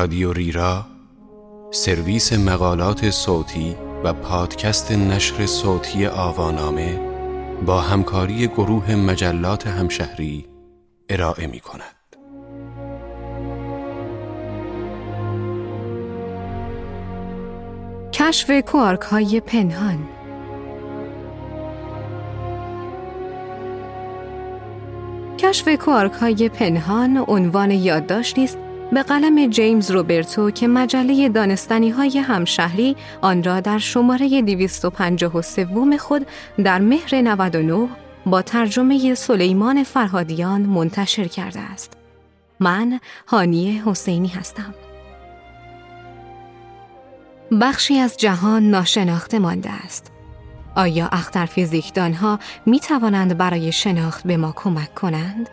رادیو ریرا سرویس مقالات صوتی و پادکست نشر صوتی آوانامه با همکاری گروه مجلات همشهری ارائه می کند. کشف کوارک های پنهان کشف کوارک های پنهان عنوان یادداشتی است به قلم جیمز روبرتو که مجله دانستانی های همشهری آن را در شماره 253 خود در مهر 99 با ترجمه سلیمان فرهادیان منتشر کرده است. من هانی حسینی هستم. بخشی از جهان ناشناخته مانده است. آیا اختر فیزیکدانها می توانند برای شناخت به ما کمک کنند؟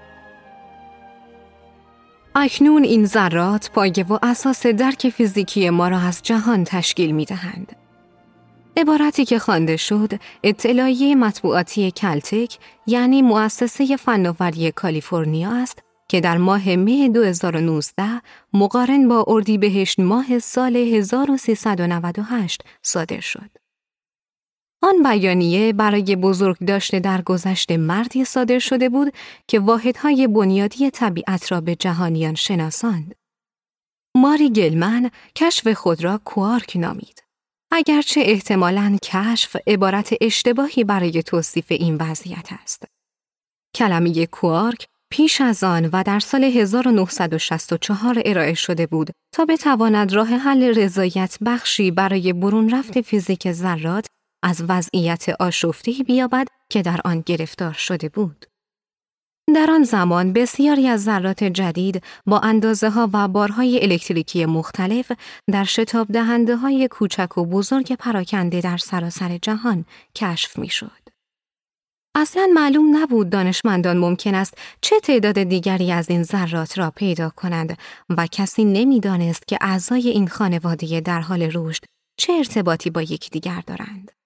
اکنون این ذرات پایه و اساس درک فیزیکی ما را از جهان تشکیل می دهند. عبارتی که خوانده شد اطلاعیه مطبوعاتی کلتک یعنی مؤسسه فناوری کالیفرنیا است که در ماه مه 2019 مقارن با اردیبهشت ماه سال 1398 صادر شد. آن بیانیه برای بزرگ داشته در گذشت مردی صادر شده بود که واحدهای بنیادی طبیعت را به جهانیان شناساند. ماری گلمن کشف خود را کوارک نامید. اگرچه احتمالاً کشف عبارت اشتباهی برای توصیف این وضعیت است. کلمه کوارک پیش از آن و در سال 1964 ارائه شده بود تا بتواند راه حل رضایت بخشی برای برون رفت فیزیک ذرات از وضعیت آشفتی بیابد که در آن گرفتار شده بود. در آن زمان بسیاری از ذرات جدید با اندازه ها و بارهای الکتریکی مختلف در شتاب دهنده های کوچک و بزرگ پراکنده در سراسر جهان کشف می شد. اصلا معلوم نبود دانشمندان ممکن است چه تعداد دیگری از این ذرات را پیدا کنند و کسی نمی‌دانست که اعضای این خانواده در حال رشد چه ارتباطی با یکدیگر دارند.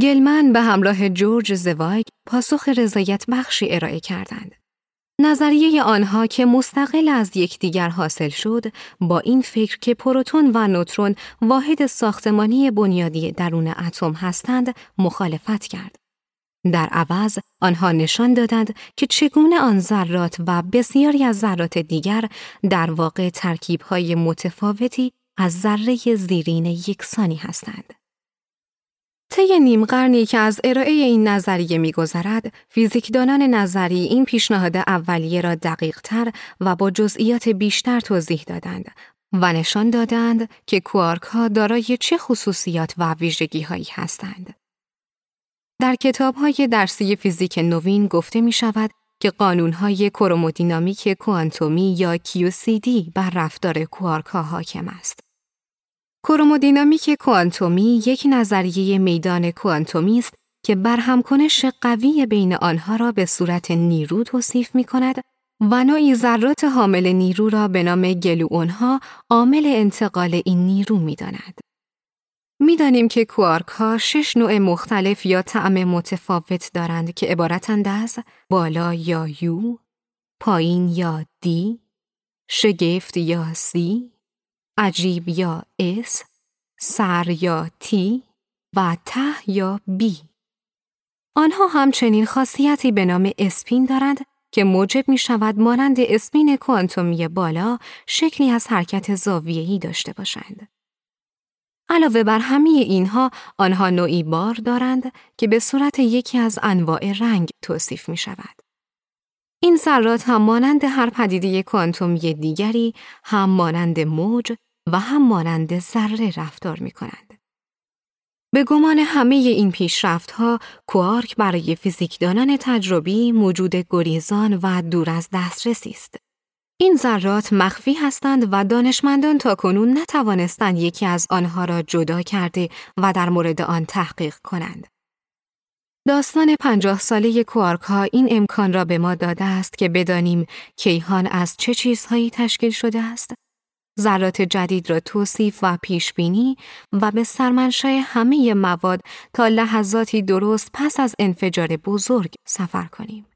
گلمن به همراه جورج زوایگ پاسخ رضایت بخشی ارائه کردند. نظریه آنها که مستقل از یکدیگر حاصل شد با این فکر که پروتون و نوترون واحد ساختمانی بنیادی درون اتم هستند مخالفت کرد. در عوض آنها نشان دادند که چگونه آن ذرات و بسیاری از ذرات دیگر در واقع ترکیب‌های متفاوتی از ذره زیرین یکسانی هستند. طی نیم قرنی که از ارائه این نظریه میگذرد، فیزیکدانان نظری این پیشنهاد اولیه را دقیق تر و با جزئیات بیشتر توضیح دادند و نشان دادند که کوارک ها دارای چه خصوصیات و ویژگی هایی هستند. در کتاب های درسی فیزیک نوین گفته می شود که قانون های کرومودینامیک کوانتومی یا QCD بر رفتار کوارک ها حاکم است. کرومودینامیک کوانتومی یک نظریه میدان کوانتومی است که برهمکنش قوی بین آنها را به صورت نیرو توصیف می کند و نوعی ذرات حامل نیرو را به نام گلوئونها عامل انتقال این نیرو می داند. می دانیم که کوارک ها شش نوع مختلف یا طعم متفاوت دارند که عبارتند از بالا یا یو، پایین یا دی، شگفت یا سی، عجیب یا اس، سر یا تی و ته یا بی. آنها همچنین خاصیتی به نام اسپین دارند که موجب می شود مانند اسپین کوانتومی بالا شکلی از حرکت زاویه‌ای داشته باشند. علاوه بر همه اینها آنها نوعی بار دارند که به صورت یکی از انواع رنگ توصیف می شود. این ذرات هم مانند هر پدیده کوانتومی دیگری هم مانند موج و هم مانند ذره رفتار می کنند. به گمان همه این پیشرفت ها، کوارک برای فیزیکدانان تجربی موجود گریزان و دور از دسترسی است. این ذرات مخفی هستند و دانشمندان تا کنون نتوانستند یکی از آنها را جدا کرده و در مورد آن تحقیق کنند. داستان پنجاه ساله کوارک ها این امکان را به ما داده است که بدانیم کیهان از چه چیزهایی تشکیل شده است ذرات جدید را توصیف و پیش بینی و به سرمنشای همه مواد تا لحظاتی درست پس از انفجار بزرگ سفر کنیم.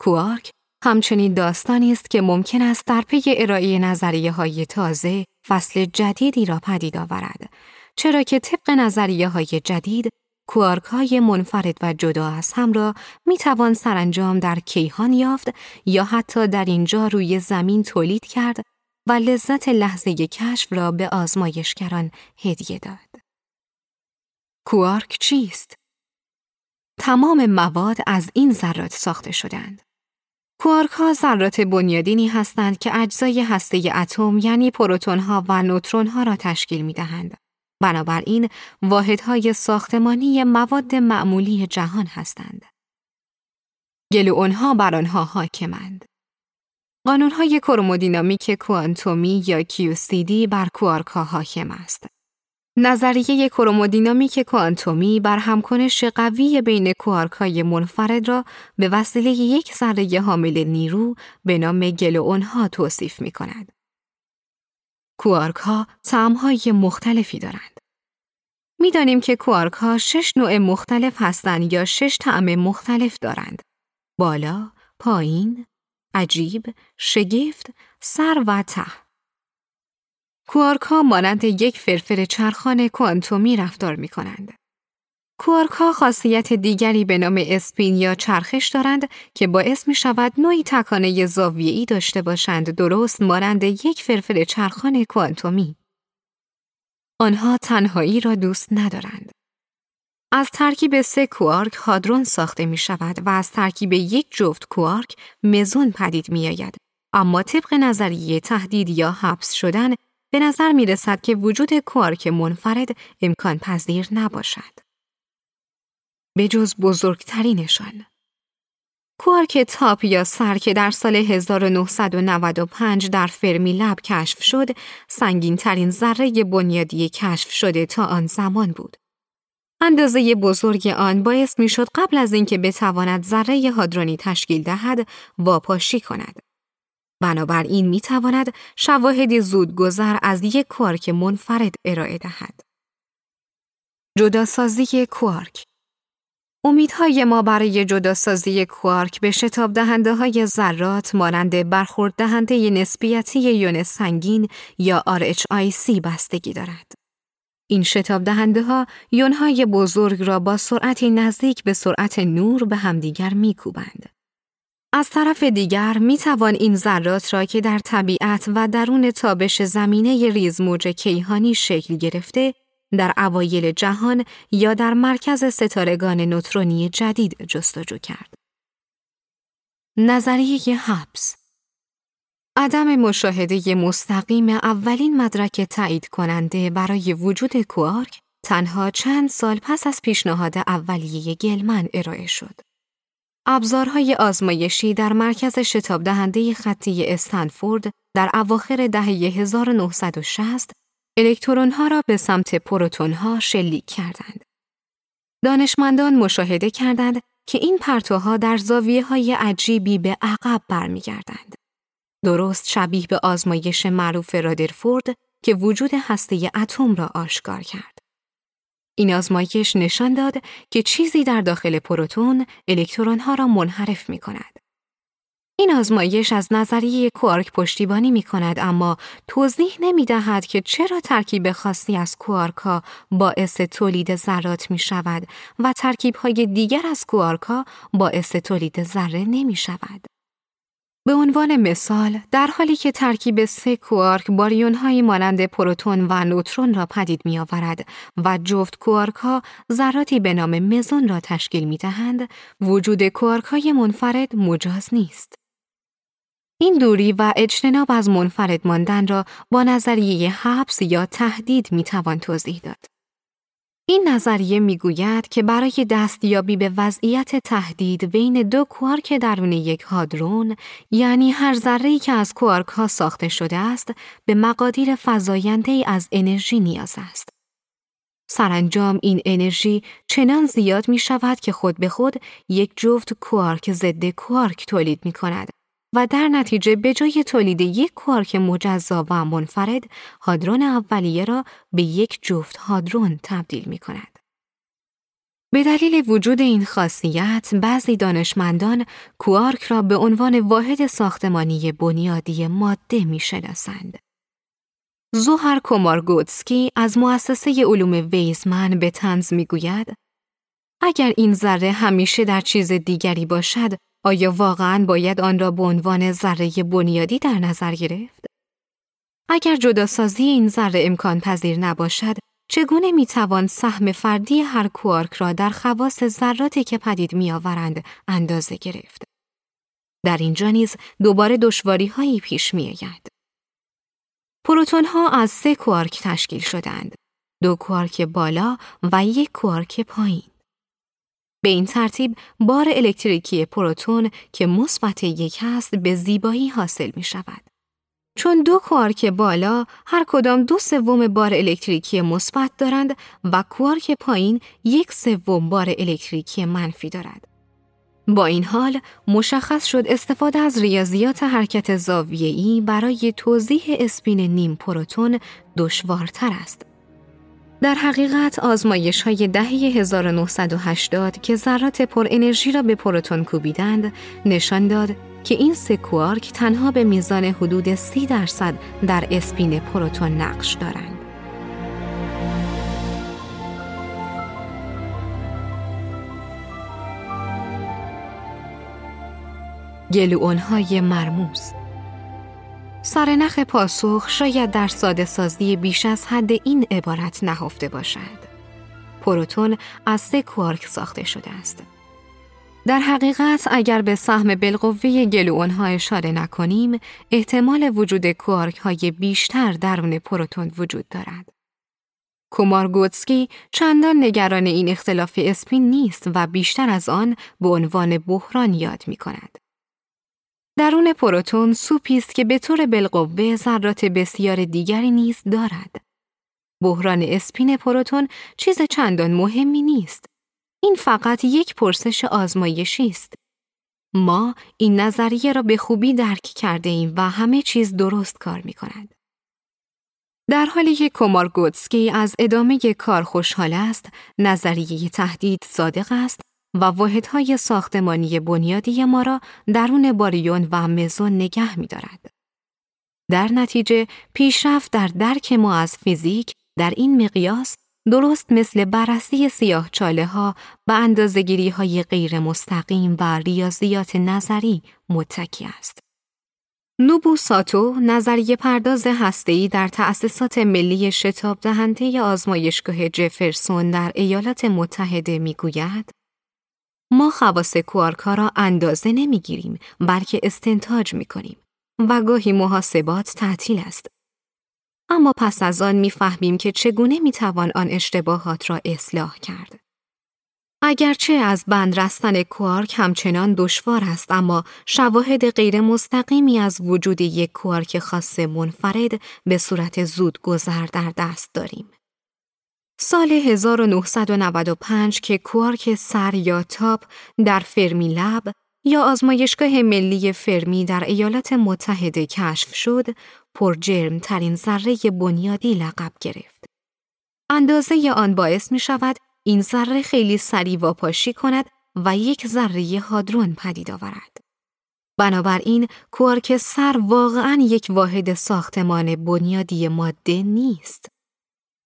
کوارک همچنین داستانی است که ممکن است در پی ارائه نظریه های تازه فصل جدیدی را پدید آورد چرا که طبق نظریه های جدید کوارک های منفرد و جدا از هم را می توان سرانجام در کیهان یافت یا حتی در اینجا روی زمین تولید کرد و لذت لحظه کشف را به آزمایشگران هدیه داد. کوارک چیست؟ تمام مواد از این ذرات ساخته شدند. کوارک ها ذرات بنیادینی هستند که اجزای هسته اتم یعنی پروتون ها و نوترون ها را تشکیل می دهند. بنابراین واحدهای ساختمانی مواد معمولی جهان هستند. گلوئونها بر آنها حاکمند. قانونهای کرومودینامیک کوانتومی یا QCD بر کوارک ها حاکم است. نظریه کرومودینامیک کوانتومی بر همکنش قوی بین کوارک های منفرد را به وسیله یک ذره حامل نیرو به نام گلوئون ها توصیف می کند. کوارک ها های مختلفی دارند. می‌دانیم که کوارک ها شش نوع مختلف هستند یا شش طعم مختلف دارند. بالا، پایین، عجیب، شگفت، سر و ته. کوارک ها مانند یک فرفر چرخان کوانتومی رفتار می کنند. کوارک ها خاصیت دیگری به نام اسپین یا چرخش دارند که باعث می شود نوعی تکانه زاویه‌ای داشته باشند درست مانند یک فرفر چرخان کوانتومی. آنها تنهایی را دوست ندارند. از ترکیب سه کوارک هادرون ساخته می شود و از ترکیب یک جفت کوارک مزون پدید می آید. اما طبق نظریه تهدید یا حبس شدن به نظر می رسد که وجود کوارک منفرد امکان پذیر نباشد. به جز بزرگترینشان. کوارک تاپ یا سر که در سال 1995 در فرمی لب کشف شد، سنگین ترین ذره بنیادی کشف شده تا آن زمان بود. اندازه بزرگ آن باعث می شد قبل از اینکه بتواند ذره هادرونی تشکیل دهد واپاشی کند. بنابراین می تواند شواهدی زودگذر از یک کوارک منفرد ارائه دهد. جداسازی کوارک امیدهای ما برای جداسازی کوارک به شتاب دهنده های ذرات مانند برخورد دهنده نسبیتی یون سنگین یا RHIC بستگی دارد. این شتاب دهنده ها یونهای بزرگ را با سرعتی نزدیک به سرعت نور به همدیگر میکوبند. از طرف دیگر می توان این ذرات را که در طبیعت و درون تابش زمینه ریزموج کیهانی شکل گرفته در اوایل جهان یا در مرکز ستارگان نوترونی جدید جستجو کرد. نظریه حبس عدم مشاهده مستقیم اولین مدرک تایید کننده برای وجود کوارک تنها چند سال پس از پیشنهاد اولیه گلمن ارائه شد. ابزارهای آزمایشی در مرکز شتاب دهنده خطی استنفورد در اواخر دهه 1960 الکترون ها را به سمت پروتون ها شلیک کردند. دانشمندان مشاهده کردند که این پرتوها در زاویه های عجیبی به عقب برمیگردند. درست شبیه به آزمایش معروف رادرفورد که وجود هسته اتم را آشکار کرد. این آزمایش نشان داد که چیزی در داخل پروتون الکترون ها را منحرف می کند. این آزمایش از نظریه کوارک پشتیبانی می کند اما توضیح نمی دهد که چرا ترکیب خاصی از کوارکا باعث تولید ذرات می شود و ترکیب های دیگر از کوارکا باعث تولید ذره نمی شود. به عنوان مثال، در حالی که ترکیب سه کوارک باریون های مانند پروتون و نوترون را پدید می آورد و جفت کوارک ها ذراتی به نام مزون را تشکیل می دهند، وجود کوارک های منفرد مجاز نیست. این دوری و اجتناب از منفرد ماندن را با نظریه حبس یا تهدید می توان توضیح داد. این نظریه می‌گوید که برای دستیابی به وضعیت تهدید بین دو کوارک درون یک هادرون یعنی هر ذره‌ای که از کوارک ها ساخته شده است به مقادیر فزاینده از انرژی نیاز است. سرانجام این انرژی چنان زیاد می شود که خود به خود یک جفت کوارک ضد کوارک تولید می کند و در نتیجه به جای تولید یک کوارک مجزا و منفرد هادرون اولیه را به یک جفت هادرون تبدیل می کند. به دلیل وجود این خاصیت بعضی دانشمندان کوارک را به عنوان واحد ساختمانی بنیادی ماده می‌شناسند. زوهر کومارگوتسکی از مؤسسه علوم ویزمن به تنز می‌گوید اگر این ذره همیشه در چیز دیگری باشد آیا واقعا باید آن را به عنوان ذره بنیادی در نظر گرفت؟ اگر جداسازی این ذره امکان پذیر نباشد چگونه می‌توان سهم فردی هر کوارک را در خواص ذراتی که پدید میآورند اندازه گرفت؟ در اینجا نیز دوباره دشواری هایی پیش می آید. پروتون ها از سه کوارک تشکیل شدند. دو کوارک بالا و یک کوارک پایین. به این ترتیب بار الکتریکی پروتون که مثبت یک است به زیبایی حاصل می شود. چون دو کوارک بالا هر کدام دو سوم بار الکتریکی مثبت دارند و کوارک پایین یک سوم بار الکتریکی منفی دارد. با این حال مشخص شد استفاده از ریاضیات حرکت زاویه‌ای برای توضیح اسپین نیم پروتون دشوارتر است. در حقیقت آزمایش های دهه 1980 که ذرات پر انرژی را به پروتون کوبیدند نشان داد که این سه کوارک تنها به میزان حدود 30 درصد در اسپین پروتون نقش دارند. های مرموز سرنخ پاسخ شاید در ساده سازی بیش از حد این عبارت نهفته باشد. پروتون از سه کوارک ساخته شده است. در حقیقت اگر به سهم بالقوه گلوئون اشاره نکنیم، احتمال وجود کوارک های بیشتر درون پروتون وجود دارد. کومارگوتسکی چندان نگران این اختلاف اسپین نیست و بیشتر از آن به عنوان بحران یاد می کند. درون پروتون سوپی است که به طور بالقوه ذرات بسیار دیگری نیز دارد. بحران اسپین پروتون چیز چندان مهمی نیست. این فقط یک پرسش آزمایشی است. ما این نظریه را به خوبی درک کرده ایم و همه چیز درست کار می کند. در حالی که کومارگوتسکی از ادامه کار خوشحال است، نظریه تهدید صادق است و واحدهای ساختمانی بنیادی ما را درون باریون و مزون نگه می دارد. در نتیجه پیشرفت در درک ما از فیزیک در این مقیاس درست مثل بررسی سیاه چاله ها و اندازگیری های غیر مستقیم و ریاضیات نظری متکی است. نوبو ساتو نظریه پرداز هسته‌ای در تأسیسات ملی شتاب دهنده آزمایشگاه جفرسون در ایالات متحده می‌گوید ما خواص کوارک را اندازه نمی‌گیریم بلکه استنتاج می کنیم و گاهی محاسبات تعطیل است. اما پس از آن می‌فهمیم که چگونه می‌توان آن اشتباهات را اصلاح کرد. اگرچه از بند رستن کوارک همچنان دشوار است اما شواهد غیر مستقیمی از وجود یک کوارک خاص منفرد به صورت زود گذر در دست داریم. سال 1995 که کوارک سر یا تاپ در فرمی لب یا آزمایشگاه ملی فرمی در ایالات متحده کشف شد، پر جرم ترین ذره بنیادی لقب گرفت. اندازه آن باعث می شود این ذره خیلی سریع واپاشی کند و یک ذره هادرون پدید آورد. بنابراین کوارک سر واقعا یک واحد ساختمان بنیادی ماده نیست.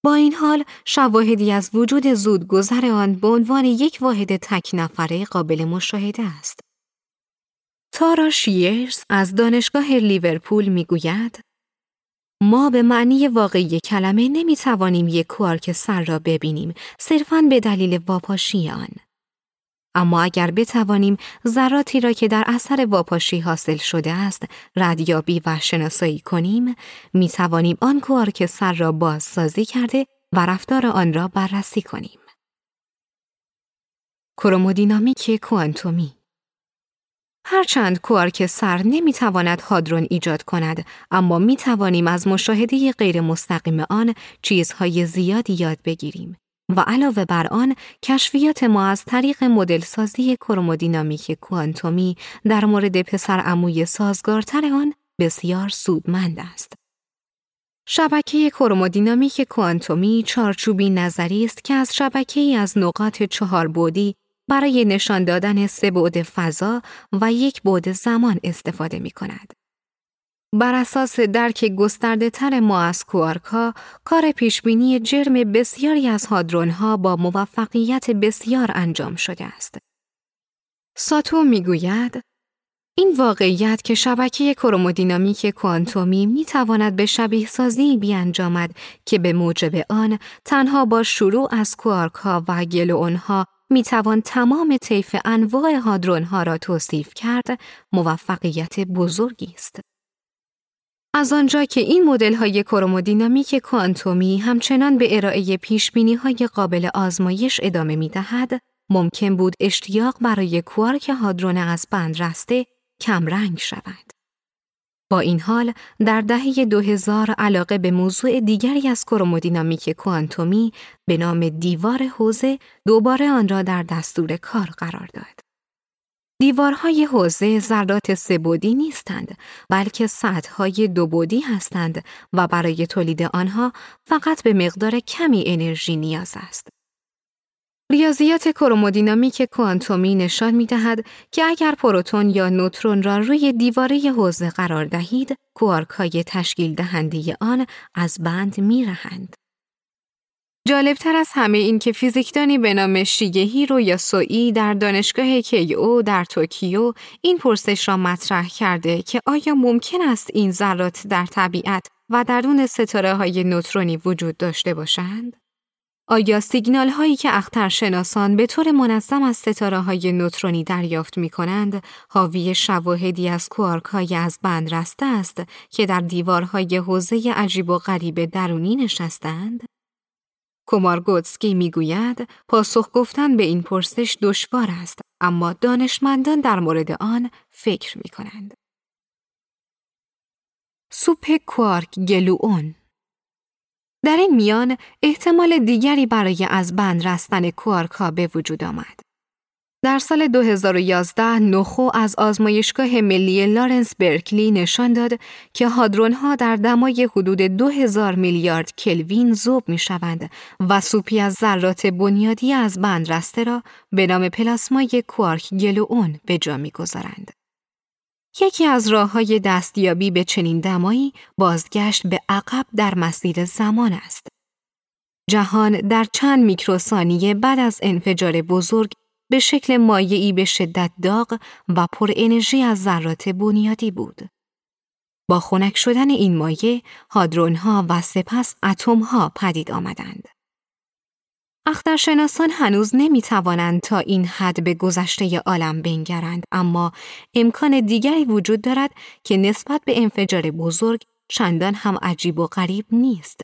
با این حال شواهدی از وجود زودگذر آن به عنوان یک واحد تک نفره قابل مشاهده است. تارا شیرز از دانشگاه لیورپول می‌گوید ما به معنی واقعی کلمه نمی توانیم یک کوارک سر را ببینیم صرفاً به دلیل واپاشی آن. اما اگر بتوانیم ذراتی را که در اثر واپاشی حاصل شده است ردیابی و شناسایی کنیم می توانیم آن کوارک سر را بازسازی کرده و رفتار آن را بررسی کنیم. کرومودینامیک کوانتومی هرچند کوارک سر نمی‌تواند هادرون ایجاد کند اما می توانیم از مشاهده غیر مستقیم آن چیزهای زیادی یاد بگیریم و علاوه بر آن کشفیات ما از طریق مدل سازی کرومودینامیک کوانتومی در مورد پسر عموی سازگارتر آن بسیار سودمند است. شبکه کرومودینامیک کوانتومی چارچوبی نظری است که از شبکه ای از نقاط چهار بودی برای نشان دادن سه بعد فضا و یک بعد زمان استفاده می کند. بر اساس درک گسترده تر ما از کوارکا، کار پیشبینی جرم بسیاری از هادرونها با موفقیت بسیار انجام شده است. ساتو می‌گوید این واقعیت که شبکه کرومودینامیک کوانتومی می تواند به شبیه سازی بیانجامد که به موجب آن تنها با شروع از کوارک ها و گلوون ها می توان تمام طیف انواع هادرون ها را توصیف کرد موفقیت بزرگی است. از آنجا که این مدل های کرومودینامیک کوانتومی همچنان به ارائه پیش های قابل آزمایش ادامه می دهد، ممکن بود اشتیاق برای کوارک هادرون از بند رسته کمرنگ شود. با این حال در دهه 2000 علاقه به موضوع دیگری از کرومودینامیک کوانتومی به نام دیوار حوزه دوباره آن را در دستور کار قرار داد. دیوارهای حوزه ذرات سه‌بعدی نیستند بلکه سطحهای دو بودی هستند و برای تولید آنها فقط به مقدار کمی انرژی نیاز است. ریاضیات کرومودینامیک کوانتومی نشان می دهد که اگر پروتون یا نوترون را روی دیواره حوزه قرار دهید، کوارک های تشکیل دهنده آن از بند می رهند. جالبتر از همه این که فیزیکدانی به نام شیگهیرو یاسوئی در دانشگاه کیو در توکیو این پرسش را مطرح کرده که آیا ممکن است این ذرات در طبیعت و درون ستاره های نوترونی وجود داشته باشند؟ آیا سیگنال هایی که اخترشناسان به طور منظم از ستاره های نوترونی دریافت می کنند، حاوی شواهدی از کوارک های از بند رسته است که در دیوارهای حوزه عجیب و غریب درونی نشستند؟ کومارگوتسکی می‌گوید پاسخ گفتن به این پرسش دشوار است اما دانشمندان در مورد آن فکر می کنند. سوپ کوارک گلوون در این میان احتمال دیگری برای از بند رستن کوارکا به وجود آمد. در سال 2011 نخو از آزمایشگاه ملی لارنس برکلی نشان داد که هادرونها در دمای حدود 2000 میلیارد کلوین ذوب می شوند و سوپی از ذرات بنیادی از بند رسته را به نام پلاسمای کوارک گلوون به جا می گذارند. یکی از راه های دستیابی به چنین دمایی بازگشت به عقب در مسیر زمان است. جهان در چند میکروثانیه بعد از انفجار بزرگ به شکل مایعی به شدت داغ و پر انرژی از ذرات بنیادی بود. با خنک شدن این مایع، هادرونها و سپس اتمها پدید آمدند. اخترشناسان هنوز نمی توانند تا این حد به گذشته عالم بنگرند اما امکان دیگری وجود دارد که نسبت به انفجار بزرگ چندان هم عجیب و غریب نیست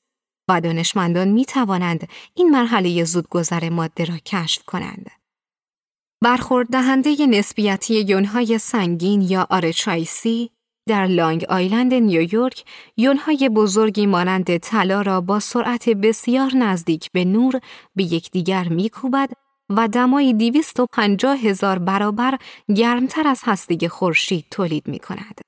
و دانشمندان می توانند این مرحله زودگذر ماده را کشف کنند. برخورد دهنده نسبیتی یونهای سنگین یا آرچایسی در لانگ آیلند نیویورک یونهای بزرگی مانند طلا را با سرعت بسیار نزدیک به نور به یکدیگر میکوبد و دمای 250 هزار برابر گرمتر از هسته خورشید تولید می کند.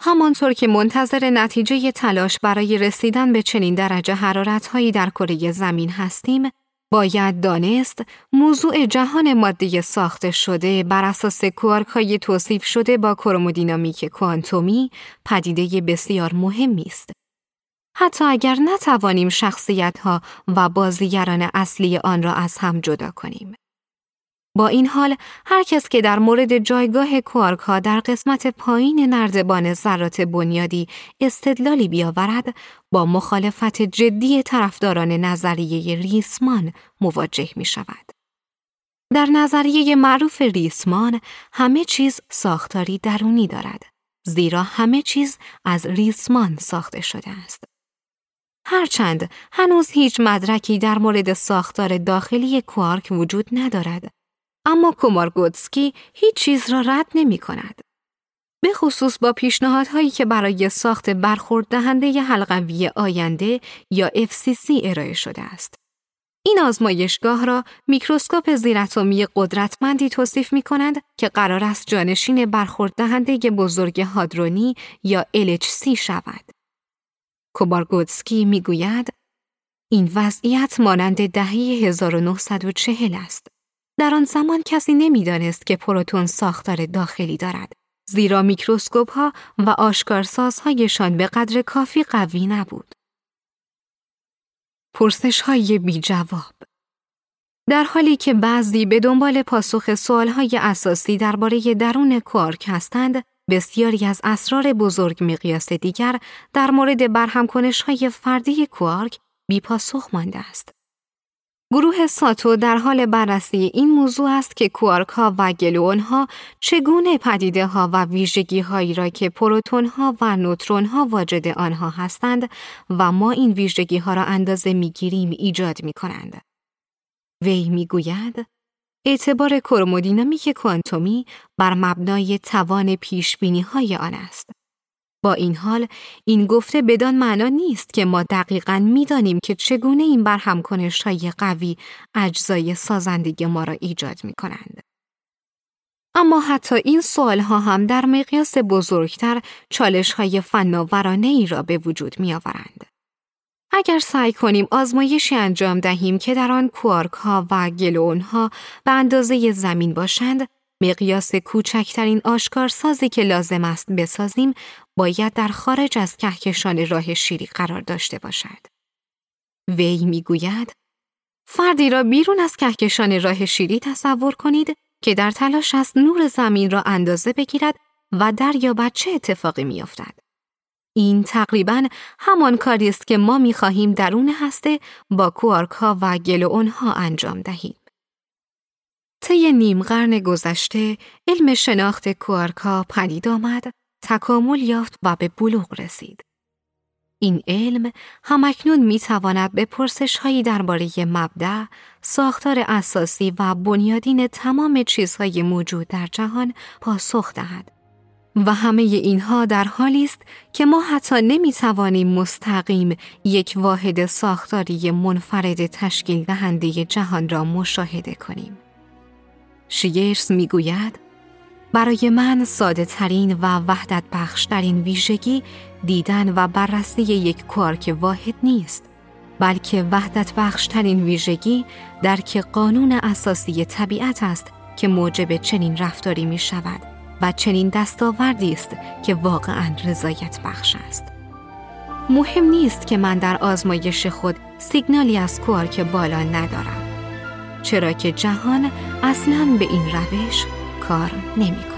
همانطور که منتظر نتیجه تلاش برای رسیدن به چنین درجه حرارتهایی در کره زمین هستیم، باید دانست موضوع جهان ماده ساخته شده بر اساس کوارک توصیف شده با کرومودینامیک کوانتومی پدیده بسیار مهمی است. حتی اگر نتوانیم شخصیت ها و بازیگران اصلی آن را از هم جدا کنیم. با این حال هر کس که در مورد جایگاه کوارک ها در قسمت پایین نردبان ذرات بنیادی استدلالی بیاورد با مخالفت جدی طرفداران نظریه ریسمان مواجه می شود. در نظریه معروف ریسمان همه چیز ساختاری درونی دارد زیرا همه چیز از ریسمان ساخته شده است. هرچند هنوز هیچ مدرکی در مورد ساختار داخلی کوارک وجود ندارد اما کومارگوتسکی هیچ چیز را رد نمی کند. به خصوص با پیشنهادهایی که برای ساخت برخورد دهنده حلقوی آینده یا FCC ارائه شده است. این آزمایشگاه را میکروسکوپ زیراتمی قدرتمندی توصیف می کند که قرار است جانشین برخورد دهنده بزرگ هادرونی یا LHC شود. کوبارگوتسکی می‌گوید این وضعیت مانند دهه 1940 است. در آن زمان کسی نمی‌دانست که پروتون ساختار داخلی دارد زیرا میکروسکوپ ها و آشکارسازهایشان به قدر کافی قوی نبود. پرسش های بی جواب در حالی که بعضی به دنبال پاسخ سوال های اساسی درباره درون کوارک هستند، بسیاری از اسرار بزرگ مقیاس دیگر در مورد برهمکنش های فردی کوارک بی پاسخ مانده است. گروه ساتو در حال بررسی این موضوع است که کوارک ها و گلوون ها چگونه پدیده ها و ویژگی هایی را که پروتون ها و نوترون ها واجد آنها هستند و ما این ویژگی ها را اندازه می گیریم ایجاد می کنند. وی می گوید اعتبار کرومودینامیک کوانتومی بر مبنای توان پیش بینی های آن است. با این حال این گفته بدان معنا نیست که ما دقیقا می‌دانیم که چگونه این برهمکنش های قوی اجزای سازندگی ما را ایجاد می کنند. اما حتی این سوال ها هم در مقیاس بزرگتر چالش های فناورانه ای را به وجود می آورند. اگر سعی کنیم آزمایشی انجام دهیم که در آن کوارک ها و گلون ها به اندازه زمین باشند، مقیاس کوچکترین آشکارسازی که لازم است بسازیم باید در خارج از کهکشان راه شیری قرار داشته باشد. وی می‌گوید فردی را بیرون از کهکشان راه شیری تصور کنید که در تلاش است نور زمین را اندازه بگیرد و دریابد چه اتفاقی میافتد. این تقریبا همان کاری است که ما می‌خواهیم درون هسته با کوارک ها و گلون ها انجام دهیم. طی نیم قرن گذشته علم شناخت کوارکا پدید آمد، تکامل یافت و به بلوغ رسید. این علم همکنون می تواند به پرسش هایی درباره مبدع، ساختار اساسی و بنیادین تمام چیزهای موجود در جهان پاسخ دهد. و همه اینها در حالی است که ما حتی نمی توانیم مستقیم یک واحد ساختاری منفرد تشکیل دهنده جهان را مشاهده کنیم. شیرس می‌گوید برای من ساده ترین و وحدت بخش ترین ویژگی دیدن و بررسی یک کوارک واحد نیست بلکه وحدت بخش ترین ویژگی درک قانون اساسی طبیعت است که موجب چنین رفتاری می شود و چنین دستاوردی است که واقعا رضایت بخش است. مهم نیست که من در آزمایش خود سیگنالی از کوارک بالا ندارم. چرا که جهان اصلا به این روش کار نمی